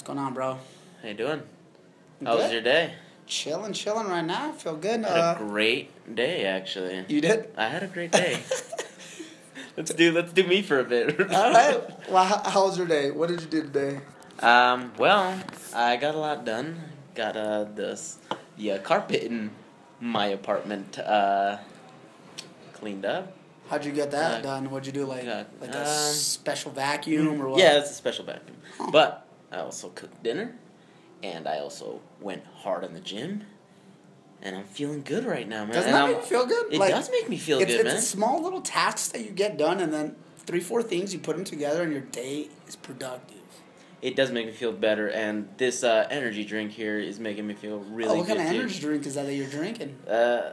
What's going on, bro? How you doing? How was your day? Chilling, chilling right now. I feel good. I had a Uh, great day, actually. you did? I had a great day. let's do let's do me for a bit. All right. Well, how, how was your day? What did you do today? Um. Well, I got a lot done. Got uh this the uh, carpet in my apartment uh cleaned up. How'd you get that Uh, done? What'd you do? Like, got, like a um, special vacuum or what? Yeah, it's a special vacuum. Huh. But I also cooked dinner, and I also went hard in the gym, and I'm feeling good right now, man. Doesn't And that I'm- make you feel good? It Like, does make me feel it's, good, it's man. small little tasks that you get done, and then three, four things you put them together, and your day is productive. It does make me feel better, and this uh, energy drink here is making me feel really oh, what good kind of too. energy drink is that that you're drinking? Uh,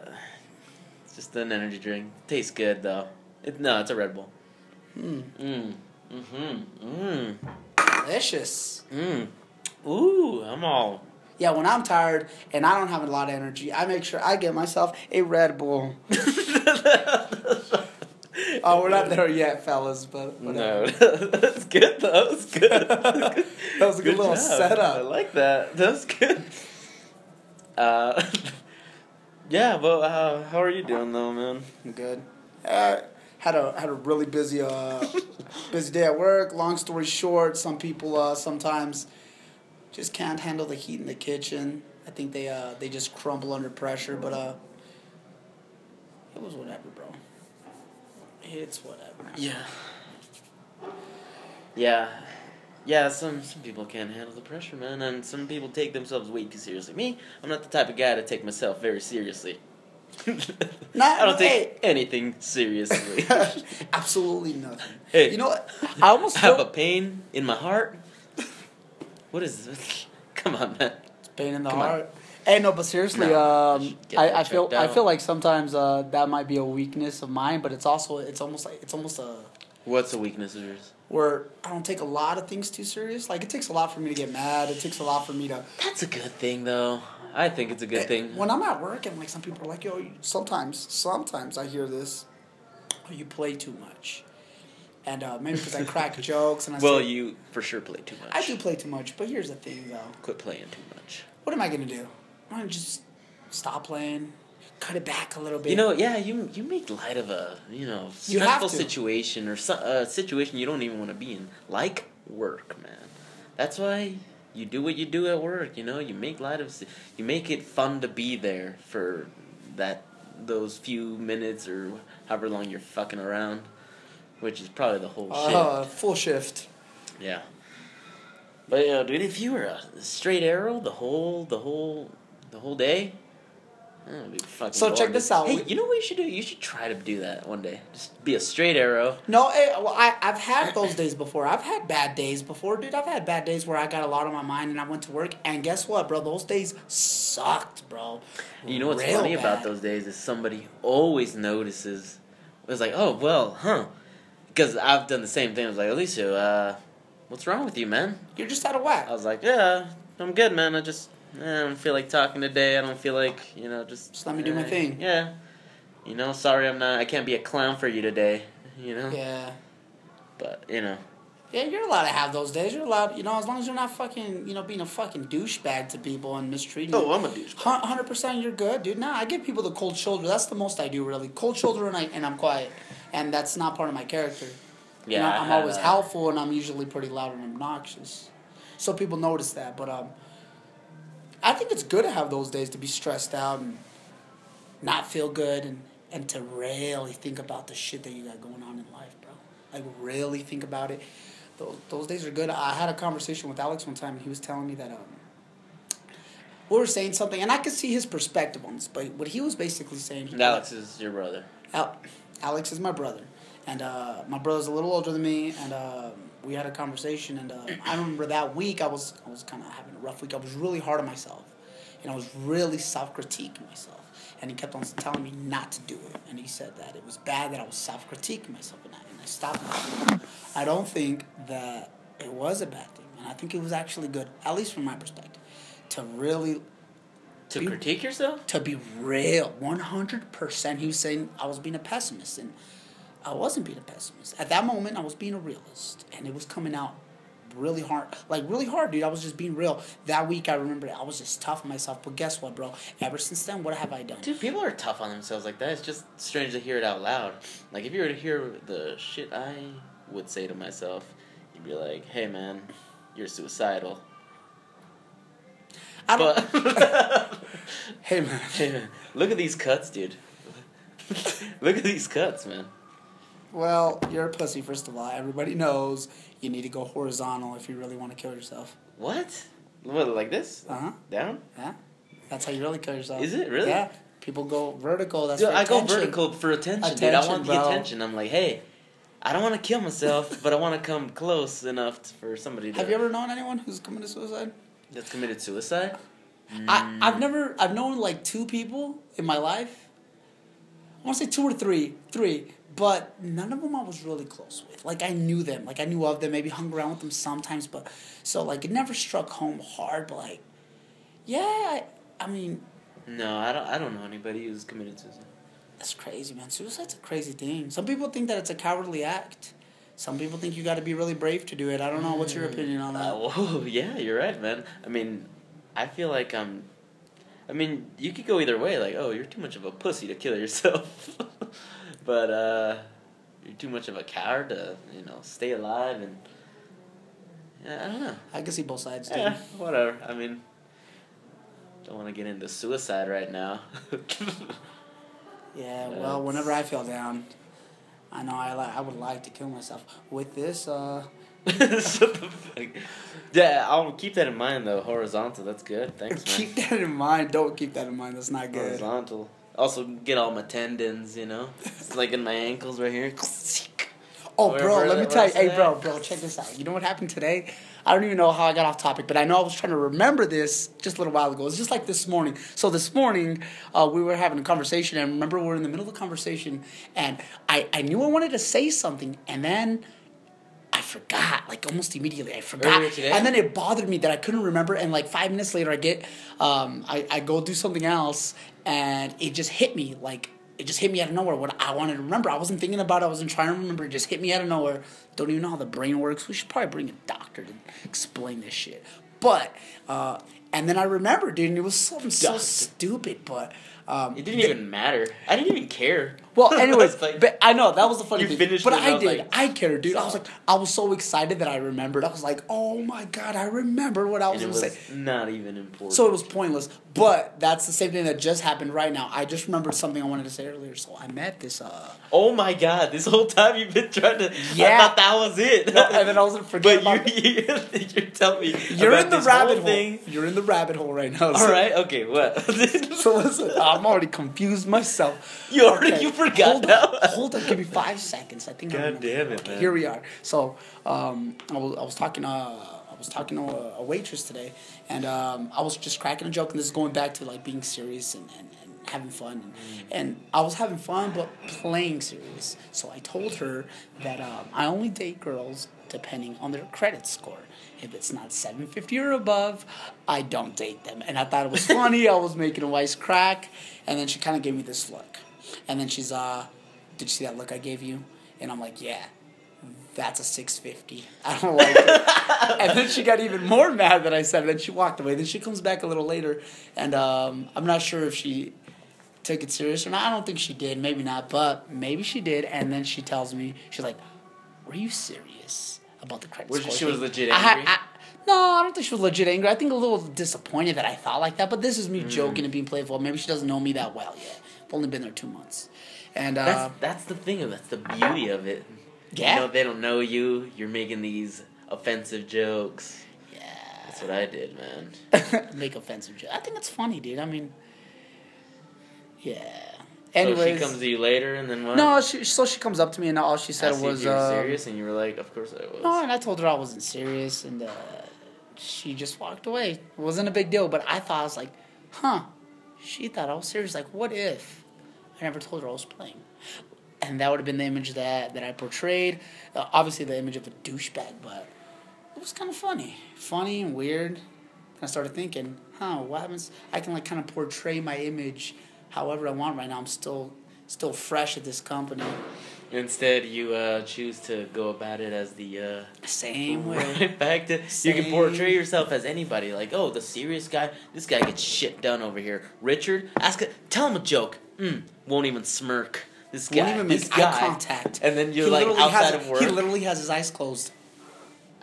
it's just an energy drink. Tastes good though. It, no, it's a Red Bull. Hmm, Mm. Mm-hmm. Mm. Delicious. Mm. Ooh, I'm all. Yeah, when I'm tired and I don't have a lot of energy, I make sure I get myself a Red Bull. Oh, we're not there yet, fellas, but whatever. No, that's good though. That's good. That was a good little setup. I like that. That's good. Uh, yeah, but uh, how are you doing though, man? I'm good. Uh, had a had a really busy uh, busy day at work. Long story short, some people uh, sometimes just can't handle the heat in the kitchen. I think they uh, they just crumble under pressure. But uh, it was whatever, bro. It's whatever. Yeah. Yeah. Yeah, some some people can't handle the pressure, man, and some people take themselves way too seriously. Me, I'm not the type of guy to take myself very seriously. Not- I don't take hey. anything seriously. Absolutely nothing. Hey. you know what? I almost I have a pain in my heart. What is this? Come on, man. It's pain in the Come on. heart. Hey, no, but seriously, No, I um, I, I feel checked I feel like sometimes uh, that might be a weakness of mine, but it's also it's almost like it's almost a What's the weakness of yours? where I don't take a lot of things too serious. Like it takes a lot for me to get mad. It takes a lot for me to. That's a good thing, though. I think it's a good thing. When I'm at work and like some people are like, "Yo," sometimes sometimes I hear this, "Oh, you play too much," and uh, maybe because I crack jokes and I Well, say, you for sure play too much. I do play too much. But here's the thing, though. Quit playing too much. What am I gonna do? I'm gonna just stop playing, cut it back a little bit. You know, yeah, you you make light of a you know stressful to. situation or so, a situation you don't even want to be in, like work, man. That's why you do what you do at work. You know, you make light of, you make it fun to be there for that those few minutes or however long you're fucking around, which is probably the whole uh, full shift. Yeah. But yeah, dude, if you were a straight arrow the whole the whole the whole day. So check this out. Hey, you know what you should do? You should try to do that one day. Just be a straight arrow. No, eh, well, I, I've had those days before. I've had bad days before, dude. I've had bad days where I got a lot on my mind and I went to work, and guess what, bro? Those days sucked, bro. You know what's Real funny about those days is somebody always notices. It was like, oh well, huh? Because I've done the same thing. I was like, Eliceo, uh, what's wrong with you, man? You're just out of whack. I was like, yeah, I'm good, man. I just I don't feel like talking today. I don't feel like you know just Just let me do my eh, thing. Yeah. You know, sorry, I'm not. I can't be a clown for you today. You know. Yeah. But you know. Yeah, you're allowed to have those days. You're allowed, you know, as long as you're not fucking, you know, being a fucking douchebag to people and mistreating. Oh, I'm a douche. Hundred percent, you're good, dude. Nah, I give people the cold shoulder. That's the most I do, really. Cold shoulder, and I and I'm quiet, and that's not part of my character. Yeah, You know, I'm always helpful, and I'm usually pretty loud and obnoxious, so people notice that. But um, I think it's good to have those days to be stressed out and not feel good, and and to really think about the shit that you got going on in life, bro. Like really think about it. Those, those days are good. I had a conversation with Alex one time, and he was telling me that um, we were saying something, and I could see his perspective on this. But what he was basically saying, And Alex is your brother. Al- Alex is my brother, and uh, my brother's a little older than me, and uh, we had a conversation. And uh, I remember that week I was I was kind of having a rough week. I was really hard on myself, and I was really self critiquing myself. And he kept on telling me not to do it, and he said that it was bad that I was self critiquing myself, and I, and I stopped. I don't think that it was a bad thing, and I think it was actually good, at least from my perspective, to really To Be- critique yourself? to be real, one hundred percent. He was saying I was being a pessimist, and I wasn't being a pessimist. At that moment, I was being a realist, and it was coming out really hard, like really hard, dude. I was just being real. That week, I remember I was just tough on myself. But guess what, bro? Ever since then, what have I done? Dude, people are tough on themselves like that. It's just strange to hear it out loud. Like if you were to hear the shit I would say to myself, you'd be like, "Hey, man, you're suicidal." I don't. But hey man. hey, man, look at these cuts, dude. look at these cuts, man. Well, you're a pussy. First of all, everybody knows you need to go horizontal if you really want to kill yourself. What? What like this? Uh huh. Down? Yeah. That's how you really kill yourself. Is it really? Yeah. People go vertical. That's Dude, I go vertical for attention, attention dude. I want the bro. attention. I'm like, hey, I don't want to kill myself, but I want to come close enough t- for somebody to Have you ever known anyone who's committed suicide? that's committed suicide. I, I've never I've known like two people in my life. I want to say two or three, three, but none of them I was really close with. Like I knew them, like I knew of them, maybe hung around with them sometimes, but so like it never struck home hard. But like, yeah, I, I mean No, I don't. I don't know anybody who's committed suicide. that's crazy, man. Suicide's a crazy thing. Some people think that it's a cowardly act. Some people think you got to be really brave to do it. I don't know. What's your opinion on that? Uh, whoa, yeah, you're right, man. I mean, I feel like I'm. I mean, you could go either way. Like, oh, you're too much of a pussy to kill yourself, but uh, you're too much of a coward to, you know, stay alive and. Yeah, I don't know. I can see both sides, dude. Yeah, whatever. I mean, don't want to get into suicide right now. Yeah, well, whenever I feel down, I know I li- I would like to kill myself. With this, uh, Shut the fuck. Yeah, I'll keep that in mind though. Horizontal, that's good. Thanks, man. keep that in mind. Don't keep that in mind. That's not good. Horizontal. Also, get all my tendons, you know? It's like in my ankles right here. Oh, Where- bro, let me tell you. Hey, bro, bro, check this out. You know what happened today? I don't even know how I got off topic, but I know I was trying to remember this just a little while ago. It's just like this morning. So this morning, uh, we were having a conversation, and remember, we were in the middle of the conversation, and I, I knew I wanted to say something, and then I forgot, like almost immediately. I forgot, and then it bothered me that I couldn't remember. And like five minutes later, I get, um, I, I go do something else, and it just hit me. Like it just hit me out of nowhere. What I wanted to remember, I wasn't thinking about. it. I wasn't trying to remember. It just hit me out of nowhere. Don't even know how the brain works. We should probably bring a doctor to explain this shit. But uh, and then I remembered, dude, and it was something so stupid. But um, It didn't even matter. I didn't even care. well, anyways, like- but I know that was the funny You thing. finished but I, I did. like, I cared, dude. I was like, I was so excited that I remembered. I was like, oh my god, I remember what I was gonna say. not even important. So it was pointless. But that's the same thing that just happened right now. I just remembered something I wanted to say earlier. So I met this. uh oh my god, this whole time you've been trying to. Yeah. I thought that was it. No, and then I was gonna forget But you, you, you're telling me. You're in the rabbit hole. thing. You're in the rabbit hole right now. All right, okay, what? So listen, I'm already confused myself. You already- you forgot Hold now. on, hold on, give me five seconds. I think. God damn it, Okay, man. Here we are. So um, I was I was talking uh, I was talking to a, a waitress today, and um, I was just cracking a joke, and this is going back to like being serious and, and, and having fun, and, Mm. and I was having fun but playing serious. So I told her that um, I only date girls depending on their credit score. If it's not 750 or above, I don't date them. And I thought it was funny. I was making a wise crack. And then she kind of gave me this look. And then she's, uh, did you see that look I gave you? And I'm like, yeah, that's a 650. I don't like it. and then she got even more mad that I said it. Then she walked away. Then she comes back a little later. And um, I'm not sure if she took it serious or not. I don't think she did. Maybe not. But maybe she did. And then she tells me, she's like, were you serious about the credit Was score she- she was legit angry? I- no, I don't think she was legit angry. I think a little disappointed that I thought like that. But this is me Mm. joking and being playful. Maybe she doesn't know me that well yet. I've only been there two months. And uh, That's that's the thing. That's the beauty of it. Yeah. You know, they don't know you. You're making these offensive jokes. Yeah, that's what I did, man. make offensive jokes. I think it's funny, dude. I mean, yeah. So she comes to you later, and then what? no, she, so she comes up to me and all she said Asked if was, you were uh, serious, and you were like, "Of course I was." No, and I told her I wasn't serious, and uh, she just walked away. It wasn't a big deal, but I thought I was like, huh? She thought I was serious. Like, what if I never told her I was playing? And that would have been the image that that I portrayed. Uh, obviously, the image of a douchebag, but it was kind of funny, funny and weird. And I started thinking, huh? What happens? I can like kind of portray my image however I want right now. I'm still still fresh at this company, Instead, you uh, choose to go about it as the uh, Same way. right back to you can portray yourself as anybody. Like, oh, the serious guy. This guy gets shit done over here. Richard, ask it. Tell him a joke. Mm, won't even smirk. This guy. Won't even make this eye guy. contact. And then you're He like outside has, of work. He literally has his eyes closed.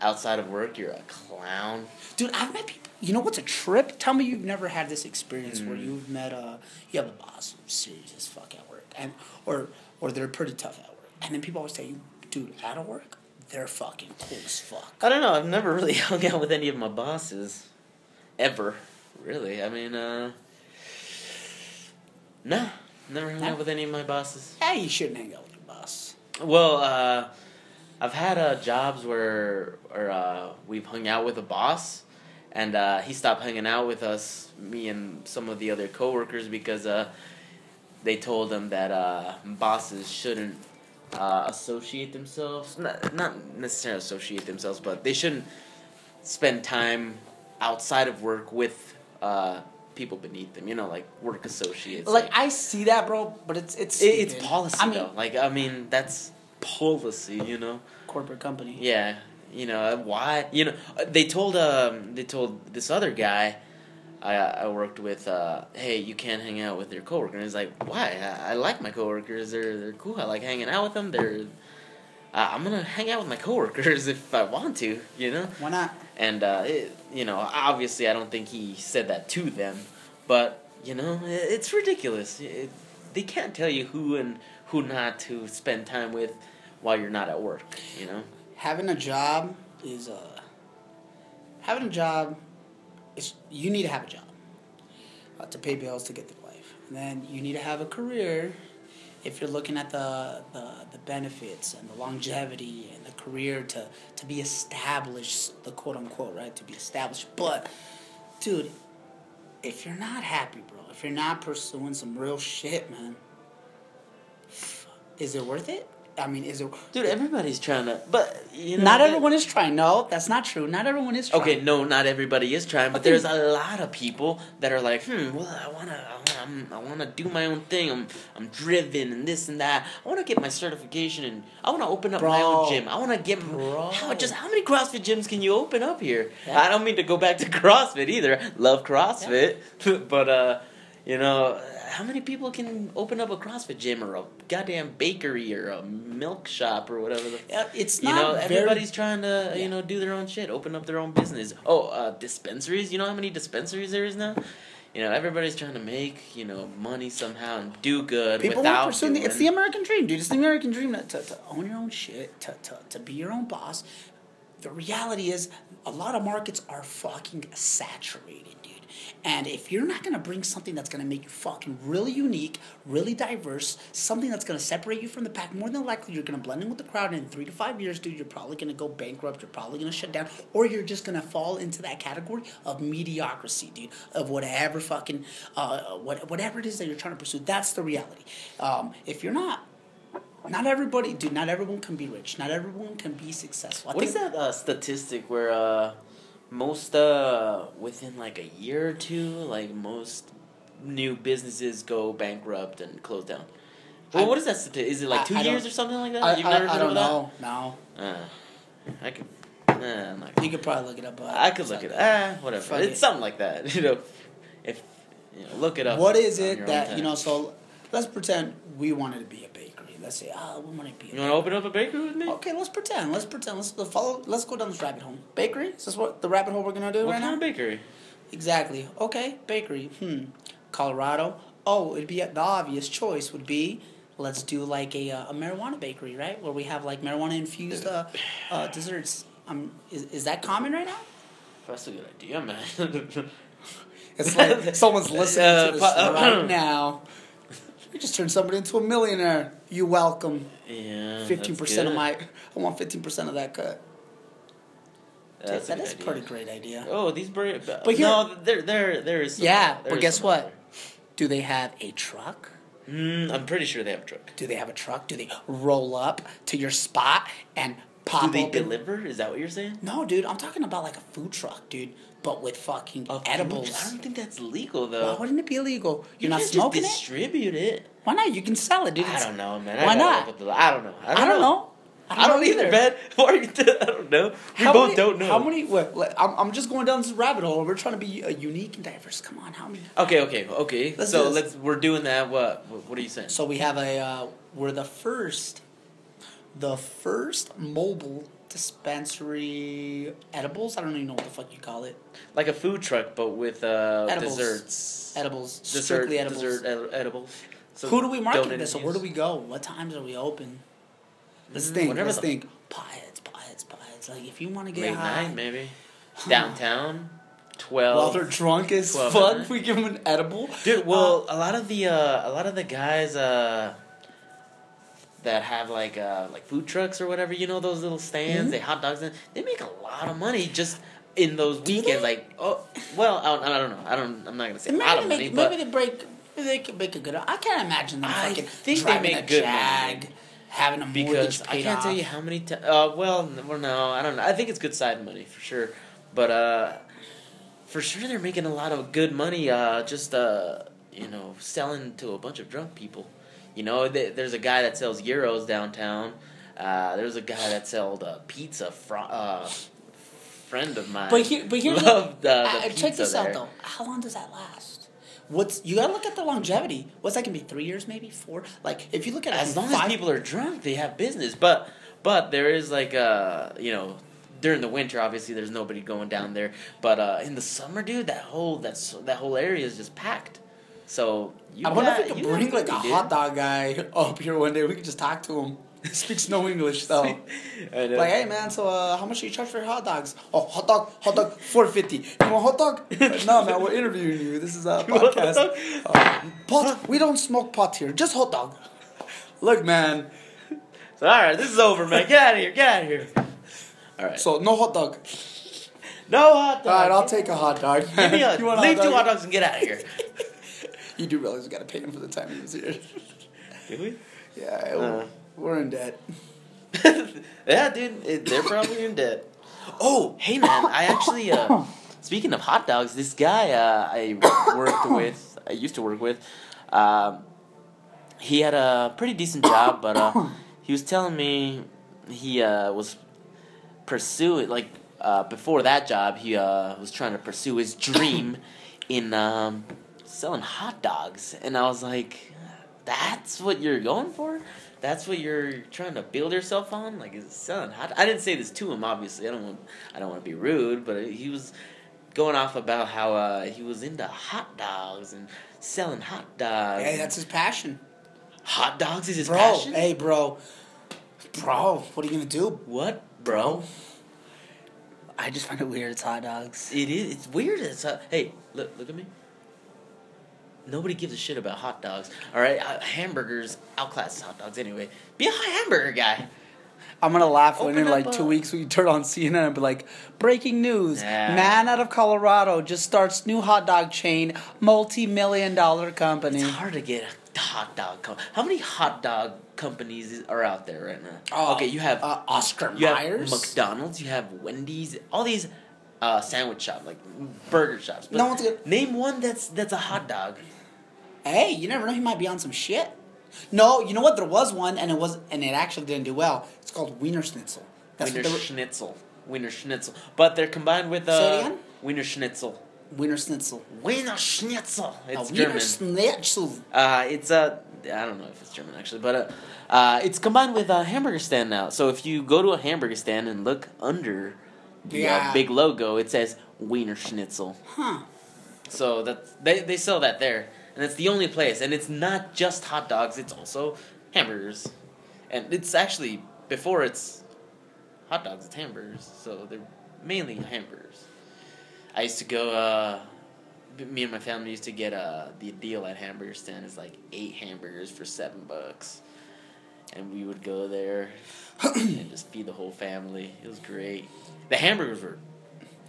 outside of work, you're a clown. Dude, I've met people. You know what's a trip? Tell me you've never had this experience where Mm. you've met a you have a boss who's serious as fuck at work, and or or they're pretty tough at work, and then people always tell you, dude, out of work, they're fucking cool as fuck. I don't know. I've never really hung out with any of my bosses, ever. Really. I mean, uh, nah, never hung Nah? out with any of my bosses. Yeah, you shouldn't hang out with your boss. Well, uh, I've had uh, jobs where, or uh, we've hung out with a boss, and uh, he stopped hanging out with us, me and some of the other coworkers, because uh, they told him that uh, bosses shouldn't uh, associate themselves, not, not necessarily associate themselves, but they shouldn't spend time outside of work with uh, people beneath them. You know, like work associates. Like I see that, bro, but it's it's it, it's policy I mean, though. Like I mean, that's policy. You know. corporate company. Yeah. You know why? You know uh, they told um they told this other guy. I, I worked with, uh, hey, you can't hang out with your coworker. And he's like, why? I, I like my coworkers. They're they're cool. I like hanging out with them. They're, uh, I'm gonna hang out with my coworkers if I want to. You know. Why not? And uh, it, you know, obviously, I don't think he said that to them, but you know, i- it's ridiculous. It, they can't tell you who and who not to spend time with while you're not at work. You know. Having a job is uh having a job is you need to have a job uh, to pay bills to get through life. And then you need to have a career if you're looking at the, the, the benefits and the longevity and the career to, to be established, the quote unquote, right? To be established. But, dude, if you're not happy, bro, if you're not pursuing some real shit, man, is it worth it? I mean, is it. Dude, everybody's trying to, but you know, Not everyone is trying. No, that's not true. Not everyone is trying. Okay, no, not everybody is trying, but Okay. there's a lot of people that are like, hmm, well, I wanna, I wanna, I'm- wanna do my own thing. I'm, I'm driven and this and that. I wanna get my certification and I wanna open up my own gym. I wanna get, Bro. how, just how many CrossFit gyms can you open up here? Yeah. I don't mean to go back to CrossFit either. Love CrossFit, but uh, you know, how many people can open up a CrossFit gym or a goddamn bakery or a milk shop or whatever the Yeah, it's you not know, very- everybody's trying to Yeah. you know do their own shit, open up their own business. Oh, uh, dispensaries. You know how many dispensaries there is now? You know, everybody's trying to make you know money somehow and do good People without pursuing the, it's the American dream, dude. It's the American dream to, to, to own your own shit, to, to, to be your own boss. The reality is, a lot of markets are fucking saturated. And if you're not gonna bring something that's gonna make you fucking really unique, really diverse, something that's gonna separate you from the pack, more than likely you're gonna blend in with the crowd. And in three to five years, dude, you're probably gonna go bankrupt. You're probably gonna shut down, or you're just gonna fall into that category of mediocrity, dude. Of whatever fucking, uh, what, whatever it is that you're trying to pursue. That's the reality. Um, if you're not, not everybody, dude. Not everyone can be rich. Not everyone can be successful. I What is that uh, statistic where uh, most uh, within like a year or two, like most new businesses go bankrupt and close down? Well, I- what is that? Is it like two I years or something like that? I, You've never I heard don't know. No, that? Uh, I could. Not you could probably look it up. I could look it. Ah, whatever. Fuck it's something like that. You know, if you know, look it up. What is it that you know? So let's pretend we wanted to be a. Let's say, ah, we want to be. You want to open up a bakery with me? Okay, let's pretend. Let's pretend. Let's follow. Let's go down this rabbit hole. Bakery. Is this what the rabbit hole we're gonna do What right kind now? of bakery? Exactly. Okay, bakery. Hmm. Colorado. Oh, it'd be the obvious choice would be let's do like a, uh, a marijuana bakery, right? Where we have like marijuana infused uh, uh, desserts. Um, is, is that common right now? That's a good idea, man. It's like someone's listening Uh, to this uh, right now. You just turned somebody into a millionaire. You welcome. yeah. Fifteen percent of my. I want fifteen percent of that cut. That's that a good is a pretty great idea. Oh, these bra- but here- no, there, there, there is. Some, Yeah, there but is guess what? Do they have a truck? Mm, I'm pretty sure they have a truck. Do they have a truck? Do they roll up to your spot and pop Do they open. deliver? Is that what you're saying? No, dude, I'm talking about like a food truck, dude, but with fucking edibles. I don't think that's legal though. Why wouldn't it be illegal? You're you not smoking just it. distribute it. Why not? You can sell it, dude. I don't know, man. Why I gotta not? the- I don't know. I don't, I don't know. I don't either, man. Why are you? I don't know. We How both many- don't know. How many? What, like, I'm, I'm just going down this rabbit hole. We're trying to be uh, unique and diverse. Come on, how many? Okay, okay, okay. Let's so do let's. We're doing that. What? What, what are you saying? So we have a. Uh, we're the first, the first mobile dispensary edibles. I don't even know what the fuck you call it. Like a food truck, but with uh, Edibles. desserts. Edibles, Dessert, strictly edibles. Dessert ed- edibles. So Who do we market this? So where do we go? What times are we open? Let's Mm, think. Let's think. Pirates. Like if you want to get Late high, night, maybe. Downtown. Twelve. while they're drunk as 12 fuck, we give them an edible. Dude, well, a lot of the uh, a lot of the guys uh, that have like uh, like food trucks or whatever, you know, those little stands, Mhm. they hot dogs, and they make a lot of money just in those Do weekends. they? Like, oh, well, I don't, I don't know. I don't. I'm not gonna say maybe a lot they of make, money, but maybe they break. Maybe they could make a good. I can't imagine them I fucking think they make a good Jag, money. having a because I can't tell you how many. T- uh, well, well, no, I don't know. I think it's good side money for sure, but uh, for sure they're making a lot of good money. Uh, just uh, you know, selling to a bunch of drunk people. You know, th- there's a guy that sells euros downtown. Uh, there's a guy that sold uh, pizza. Fr- uh, friend of mine. But here, but here's loved the, uh, the pizza check this there. out though. How long does that last? What's you gotta look at the longevity. What's that gonna be? Three years, maybe four. Like if you look at as long as people are drunk, they have business. But but there is like uh you know during the winter, obviously there's nobody going down there. But uh in the summer, dude, that whole that's that whole area is just packed. So you I wonder got- if we could bring like a hot dog guy up here one day. We could just talk to him. He speaks no English though. Like, hey man, so uh, how much do you charge for your hot dogs? Oh, hot dog, hot dog, four fifty. You want hot dog? no, man, we're interviewing you. This is a You podcast. Uh, pot? We don't smoke pot here. Just hot dog. Look, man. So, all right, this is over, man. Get out of here. Get out of here. All right. So no hot dog. no hot dog. All right, I'll take a hot dog. Give me a, You want a leave hot two hot dogs and get out of here. You do realize we gotta pay him for the time he was here. Did we? Yeah, Uh. we're in debt. yeah, dude, it, they're probably in debt. Oh, hey man, I actually uh, speaking of hot dogs, this guy uh, I worked with, I used to work with, um, he had a pretty decent job, but uh, he was telling me he uh, was pursuing like uh, before that job, he uh, was trying to pursue his dream in um, selling hot dogs, and I was like, "That's what you're going for? That's what you're trying to build yourself on? Like, is selling hot?" I didn't say this to him, obviously. I don't want, I don't want to be rude, but he was going off about how uh, he was into hot dogs and selling hot dogs. Hey, that's his passion. hot dogs is his bro, passion. hey, bro. Bro, what are you gonna do? What, bro? I just find it weird. It's hot dogs. It is. It's weird. It's uh, hey, look, look at me. Nobody gives a shit about hot dogs. All right, uh, hamburgers outclass hot dogs anyway. Be a hamburger guy. I'm gonna laugh when in like up two weeks we turn on CNN and be like, breaking news: Yeah. man out of Colorado just starts new hot dog chain, multi-million dollar company. It's hard to get a hot dog. Com- How many hot dog companies are out there right now? Oh, okay, you have uh, Oscar you have McDonald's, you have Wendy's, all these uh, sandwich shops, like burger shops. But No one's gonna- name one that's that's a hot dog. Hey, you never know. He might be on some shit. No, you know what? There was one, and it was, and it actually didn't do well. It's called Wiener Schnitzel. That's Wiener were, Schnitzel. Wiener Schnitzel. But they're combined with uh, Say it again? Wiener Schnitzel. Wiener Schnitzel. Wiener Schnitzel. It's a Wiener Schnitzel. Uh, it's uh, I don't know if it's German actually, but uh, uh, it's combined with a hamburger stand now. So if you go to a hamburger stand and look under the Yeah. uh, big logo, it says Wiener Schnitzel. Huh. So that's they they sell that there, and it's the only place. And it's not just hot dogs; it's also hamburgers, and it's actually before it's hot dogs, it's hamburgers. So they're mainly hamburgers. I used to go. Uh, me and my family used to get uh, the deal at hamburger stand is like eight hamburgers for seven bucks, and we would go there and just feed the whole family. It was great. The hamburgers were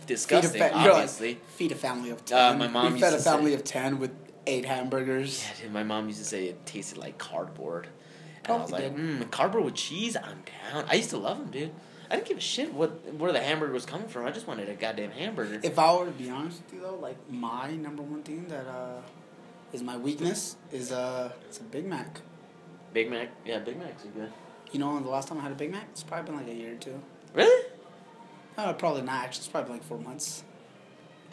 disgusting, feed a fa- like, obviously. feed a family of ten. my mom we used fed a family say- of ten with eight hamburgers. Yeah, dude, my mom used to say it tasted like cardboard. And I was like, mm, cardboard with cheese? I'm down. I used to love them, dude. I didn't give a shit what where the hamburger was coming from. I just wanted a goddamn hamburger. If I were to be honest with you though, like my number one thing that uh, is my weakness is uh, it's a Big Mac. Big Mac, yeah, Big Macs are good. You know, the last time I had a Big Mac, it's probably been like a year or two. Really? Uh, probably not. Actually, it's probably like four months.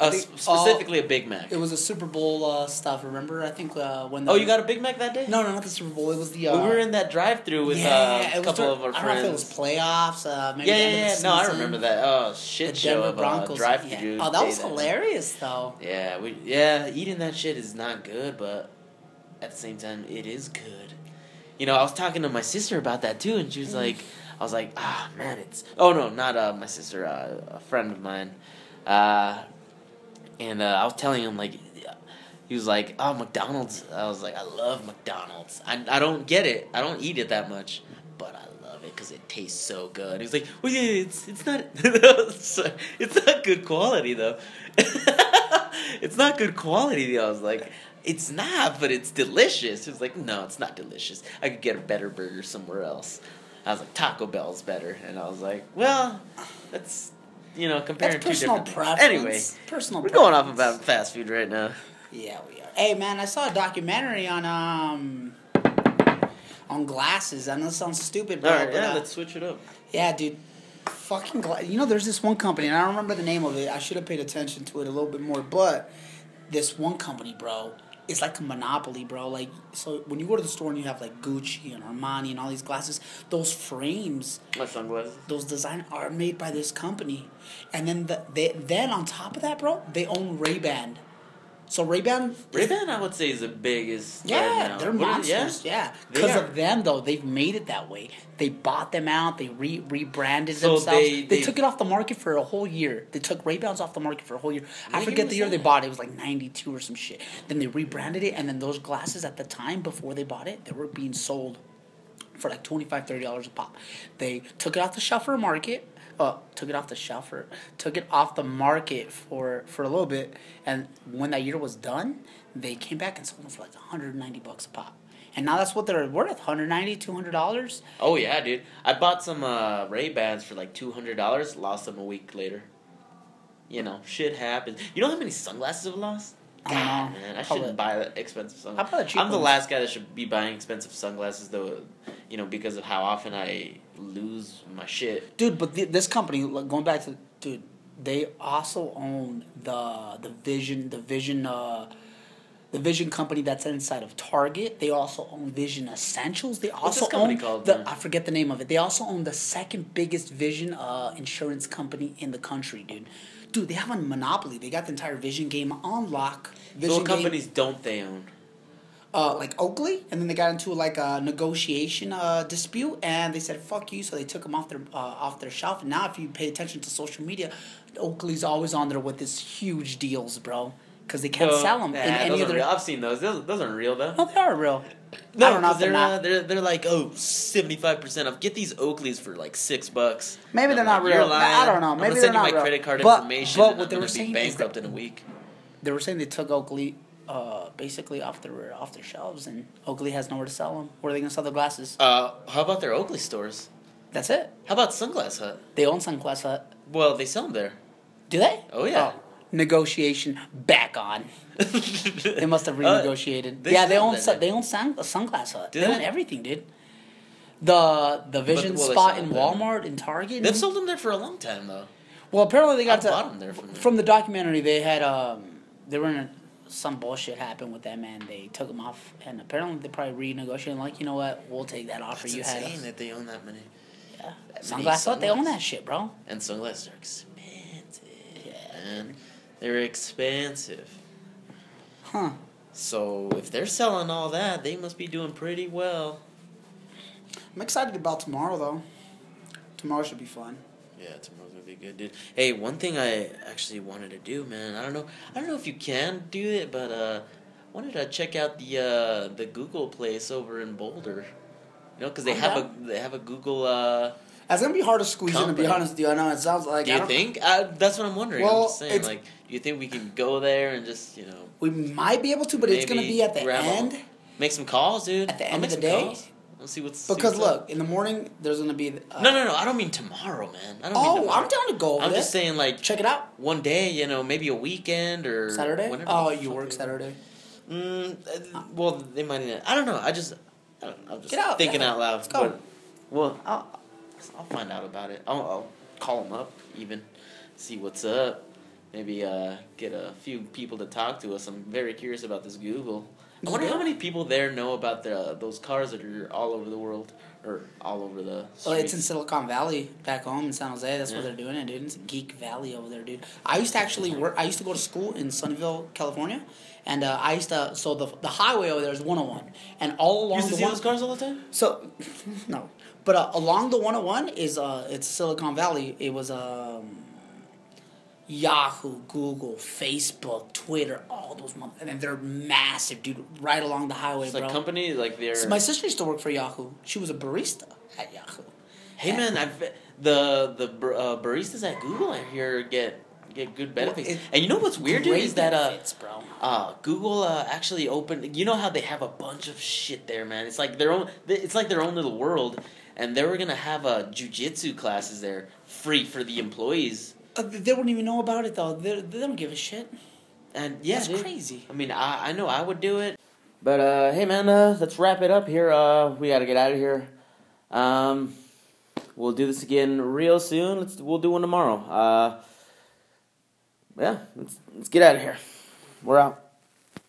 Uh, specifically a Big Mac. It was a Super Bowl uh, stuff. Remember? I think uh, when. The, oh, you got a Big Mac that day? No, no, not the Super Bowl. It was the. Uh, we were in that drive-through with yeah, uh, a couple of our I don't know if it was playoffs. Uh, maybe Yeah, yeah, yeah. No, I remember that. Oh, The shit show Denver of uh, Broncos. drive-through. yeah. Oh, that was hilarious, though. Yeah, we yeah, eating that shit is not good, but at the same time, it is good. You know, I was talking to my sister about that too, and she was like, I was like, ah, man, it's oh no, not uh, my sister, uh, a friend of mine, uh, and uh, I was telling him like. He was like, "Oh, McDonald's." I was like, "I love McDonald's. I, I don't get it. I don't eat it that much, but I love it because it tastes so good." He was like, "Well, yeah, it's it's not it's not good quality though. it's not good quality." I was like, "It's not, but it's delicious." He was like, "No, it's not delicious. I could get a better burger somewhere else." I was like, "Taco Bell's better," and I was like, "Well, that's." You know, comparing That's two personal different. preference. Anyway, personal. we're going off about fast food right now. Yeah, we are. Hey, man, I saw a documentary on um on glasses. I know it sounds stupid, bro. Right, but, yeah, uh, let's switch it up. yeah, dude. Fucking gla- You know, there's this one company, and I don't remember the name of it. I should have paid attention to it a little bit more. But this one company, bro, it's like a monopoly, bro. Like, so when you go to the store and you have like Gucci and Armani and all these glasses, those frames My sunglasses. those designs are made by this company, and then the, they then on top of that, bro, they own Ray Ban. So Ray Ban, Ray Ban, I would say, is the biggest. yeah, right they're What monsters. Yeah, because are. of them though, they've made it that way. They bought them out. They re rebranded So themselves. they- They, they- took it off the market for a whole year. They took Ray Bans off the market for a whole year. I forget the year they bought it. It was like ninety two or some shit. Then they rebranded it, and then those glasses at the time before they bought it, they were being sold for like 25 30 dollars a pop. They took it off the shelf for a market. Uh, took it off the shelf for took it off the market for for a little bit, and when that year was done, they came back and sold them for like 190 bucks a pop. And now that's what they're worth 190 200 dollars. Oh yeah, dude. I bought some uh, Ray Bans for like two hundred dollars. Lost them a week later. You know, shit happens. You know how many sunglasses I've lost? I God, man, I shouldn't buy that expensive sunglasses. cheap I'm the last guy that should be buying expensive sunglasses, though. You know, because of how often I lose my shit. Dude, but th- this company, like, going back to dude, they also own the the Vision, the Vision, uh, the Vision company that's inside of Target. They also own Vision Essentials. They also own called, the man? I forget the name of it. They also own the second biggest Vision uh, insurance company in the country, dude. Dude, they have a monopoly. They got the entire Vision game on lock. Vision what game- companies don't they own? uh, like Oakley, and then they got into like a negotiation uh, dispute, and they said "fuck you," so they took them off their uh, off their shelf. And now, if you pay attention to social media, Oakley's always on there with these huge deals, bro, because they can't No, sell them nah, in any other. real. I've seen those. Those, those aren't real though. No, they are real. No, know they're they're, not. they're they're like oh 75 percent off. Get these Oakleys for like six bucks. Maybe they're not like, "You're real. I don't know. I'm gonna they're send you my real. credit card But- information. but what I'm they were saying is that- in a week. They were saying they took Oakley, uh, basically off their off their shelves, and Oakley has nowhere to sell them. Where are they gonna sell their glasses? Uh, how about their Oakley stores? That's it. How about Sunglass Hut? They own Sunglass Hut. Well, they sell them there. Do they? Oh, yeah. Negotiation back on. They must have Uh, renegotiated. they yeah, they own su- they own sun, Sunglass Hut. Do they own everything, dude. The the Vision well, spot in. Walmart and Target. They've sold them there for a long time though. well, apparently they got I to there from from the documentary. They had um they were in a, some bullshit happened with them and they took them off and apparently they probably renegotiated like you know what we'll take that offer It's you had insane us. that they own that many. Yeah. that many Sunglass Hut they own that shit, bro. And sunglasses are expensive, man. They're expensive. Huh. So if they're selling all that, they must be doing pretty well. I'm excited about tomorrow though. Tomorrow should be fun. Yeah, tomorrow's gonna be good, dude. Hey, one thing I actually wanted to do, man. I don't know. I don't know if you can do it, but uh, I wanted to check out the uh, the Google place over in Boulder. You know, because they I'm have down. a they have a Google. Uh, It's gonna be hard to squeeze in to be honest with you. I know it sounds like do I you think? Uh, that's what I'm wondering. Well, I'm just saying, like, do you think we can go there and just you know we might be able to, but it's gonna be at the a- end. make some calls, dude? At the end of the day, calls. Let's see what's see Because what's up. look, in the morning there's gonna be. Uh, No, no, no. I don't mean tomorrow, man. I don't mean Oh. I'm down to go I'm there. just saying, like Check it out. one day, you know, maybe a weekend or Saturday. Oh, you work Saturday. Mm, uh, well, they might. Not. I don't know. I just, I don't, I'm just Get out, thinking yeah. out loud. Let's go. But, well, I'll, I'll find out about it. I'll, I'll call them up, even see what's up. Maybe uh, get a few people to talk to us. I'm very curious about this Google. I wonder how many people there know about the those cars that are all over the world or all over the. Well, it's in. Silicon Valley, back home in San Jose. That's where they're doing it, dude. It's Geek Valley over there, dude. I used to actually work. I used to go to school in Sunnyvale, California, and uh, I used to. So the the highway over there is one hundred one, and all You along used to the see one. those cars all the time. So, no, but uh, along the one hundred one is uh, it's Silicon Valley. It was um, Yahoo, Google, Facebook, Twitter, all those, mother- and they're massive, dude. Right along the highway, It's bro. like company, like they're. So my sister used to work for Yahoo. She was a barista at Yahoo. Hey man, I've the the uh, baristas at Google I hear get get good benefits. it- and you know what's weird, dude, is that uh, uh Google uh, actually opened. You know how they have a bunch of shit there, man. It's like their own. It's like their own little world. And they were gonna have uh, jujitsu classes there, free for the employees. Uh, they wouldn't even know about it though. They, they don't give a shit. And yeah, That's dude. crazy. I mean, I I know I would do it. But uh, hey man, uh, let's wrap it up here. Uh, we gotta get out of here. Um, we'll do this again real soon. Let's we'll do one tomorrow. Uh, yeah, let's let's get out of here. We're out.